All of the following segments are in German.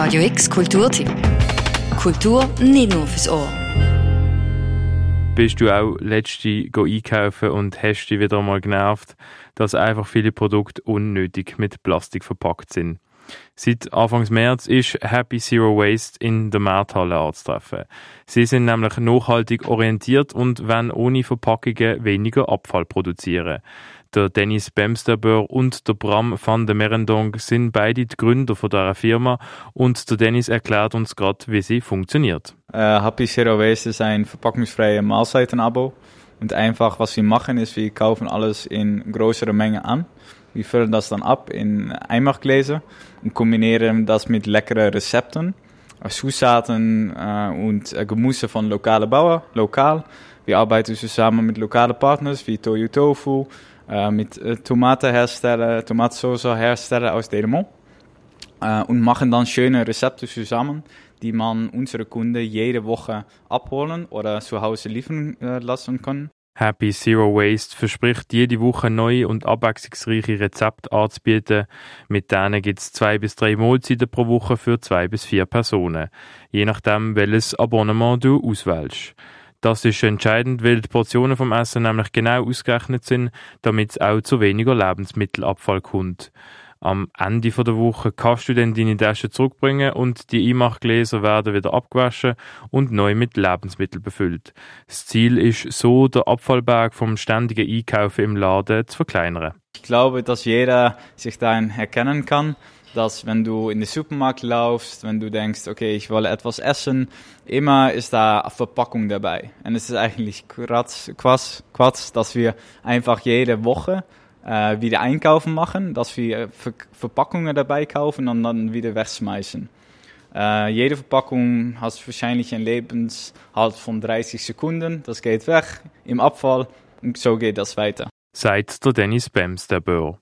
Radio X Kulturtipp. Kultur nicht nur fürs Ohr. Bist du auch letzte einkaufen und hast dich wieder mal genervt, dass einfach viele Produkte unnötig mit Plastik verpackt sind? Seit Anfang März ist Happy Zero Waste in der Markthalle anzutreffen. Sie sind nämlich nachhaltig orientiert und wollen ohne Verpackungen weniger Abfall produzieren. Der Dennis Bemsterbeur und der Bram van de Merendong sind beide die Gründer von dieser Firma und der Dennis erklärt uns gerade, wie sie funktioniert. Uh, Happy Zero Waste ist ein verpackungsfreie Mahlzeitenabo und einfach was wir machen ist, wir kaufen alles in größerer Menge an. Wir füllen das dann ab in Einmachgläser und kombinieren das mit leckeren Rezepten, Zutaten äh, und äh, Gemüse von lokalen Bauern, lokal. Wir arbeiten zusammen mit lokalen Partners wie Toyo Tofu, äh, mit äh, Tomatenhersteller, Tomatensauce herstellen aus Delmont äh, und machen dann schöne Rezepte zusammen, die man unsere Kunden jede Woche abholen oder zu Hause liefern äh, lassen kann. Happy Zero Waste verspricht jede Woche neue und abwechslungsreiche Rezepte anzubieten. Mit denen gibt es zwei bis drei Mahlzeiten pro Woche für zwei bis vier Personen, je nachdem, welches Abonnement du auswählst. Das ist entscheidend, weil die Portionen vom Essen nämlich genau ausgerechnet sind, damit es auch zu weniger Lebensmittelabfall kommt. Am Ende der Woche kannst du dann deine Tasche zurückbringen und die Einmachgläser werden wieder abgewaschen und neu mit Lebensmitteln befüllt. Das Ziel ist so, den Abfallberg vom ständigen Einkaufen im Laden zu verkleinern. Ich glaube, dass jeder sich darin erkennen kann, dass wenn du in den Supermarkt laufst, wenn du denkst, okay, ich will etwas essen, immer ist da Verpackung dabei. Und es ist eigentlich Quatsch, Quatsch dass wir einfach jede Woche äh, wieder einkaufen machen, dass wir Ver Verpackungen dabei kaufen und dann wieder wegschmeißen. Äh, jede Verpackung hat wahrscheinlich einen Lebenshalt von 30 Sekunden. Das geht weg im Abfall und so geht das weiter. Seit der Dennis Bems, der Böhr.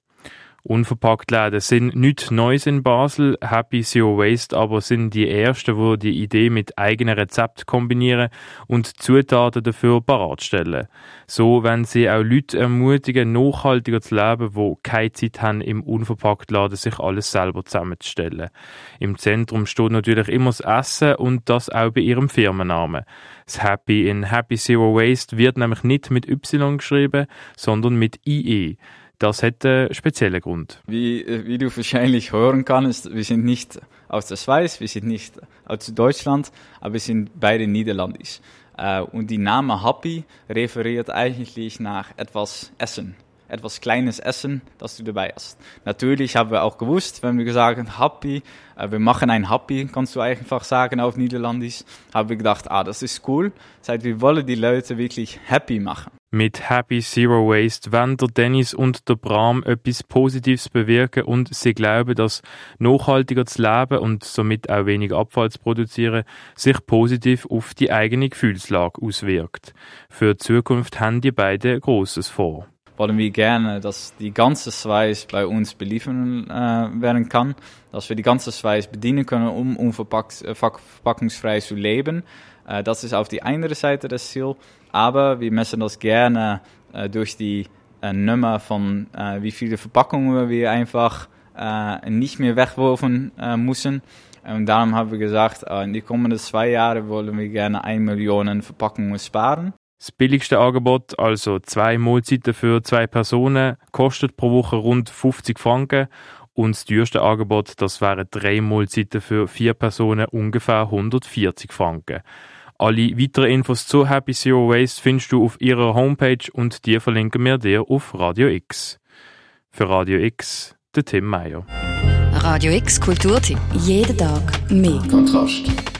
Unverpacktläden sind nichts Neues in Basel. Happy Zero Waste aber sind die ersten, die die Idee mit eigenen Rezept kombinieren und Zutaten dafür bereitstellen. So wenn sie auch Leute ermutigen, nachhaltiger zu leben, wo keine Zeit haben, im Unverpacktladen sich alles selber zusammenzustellen. Im Zentrum steht natürlich immer das Essen und das auch bei ihrem Firmennamen. Das Happy in Happy Zero Waste wird nämlich nicht mit Y geschrieben, sondern mit IE. Das hat einen speziellen Grund. Wie, äh, wie du wahrscheinlich hören kannst, wir sind nicht aus der Schweiz, wir sind nicht aus Deutschland, aber wir sind beide Niederländisch. Äh, und die Name Happy referiert eigentlich nach etwas Essen etwas kleines Essen, das du dabei hast. Natürlich haben wir auch gewusst, wenn wir gesagt haben, Happy, äh, wir machen ein Happy, kannst du einfach sagen auf Niederländisch, haben wir gedacht, ah, das ist cool, seit wir wollen die Leute wirklich happy machen. Mit Happy Zero Waste wollen der Dennis und der Bram etwas Positives bewirken und sie glauben, dass nachhaltiger zu leben und somit auch weniger Abfall zu produzieren sich positiv auf die eigene Gefühlslage auswirkt. Für die Zukunft haben die beiden Großes vor wollen wir gerne, dass die ganze Schweiz bei uns beliefert äh, werden kann, dass wir die ganze Schweiz bedienen können, um unverpackungsfrei äh, zu leben. Äh, das ist auf die eine Seite das Ziel, aber wir messen das gerne äh, durch die äh, Nummer von äh, wie viele Verpackungen wir einfach nicht mehr wegwerfen müssen. Und darum haben wir gesagt, in die kommenden zwei Jahre wollen wir gerne 1 Million Verpackungen sparen. Das billigste Angebot, also zwei Mahlzeiten für zwei Personen, kostet pro Woche rund 50 Franken und das teuerste Angebot, das wären drei Mahlzeiten für vier Personen, ungefähr 140 Franken. Alle weiteren Infos zu Happy Zero Waste findest du auf ihrer Homepage und die verlinken wir dir auf Radio X. Für Radio X, der Tim Meyer. Radio X Kulturtipp. Jeden Tag mehr. Kontrast.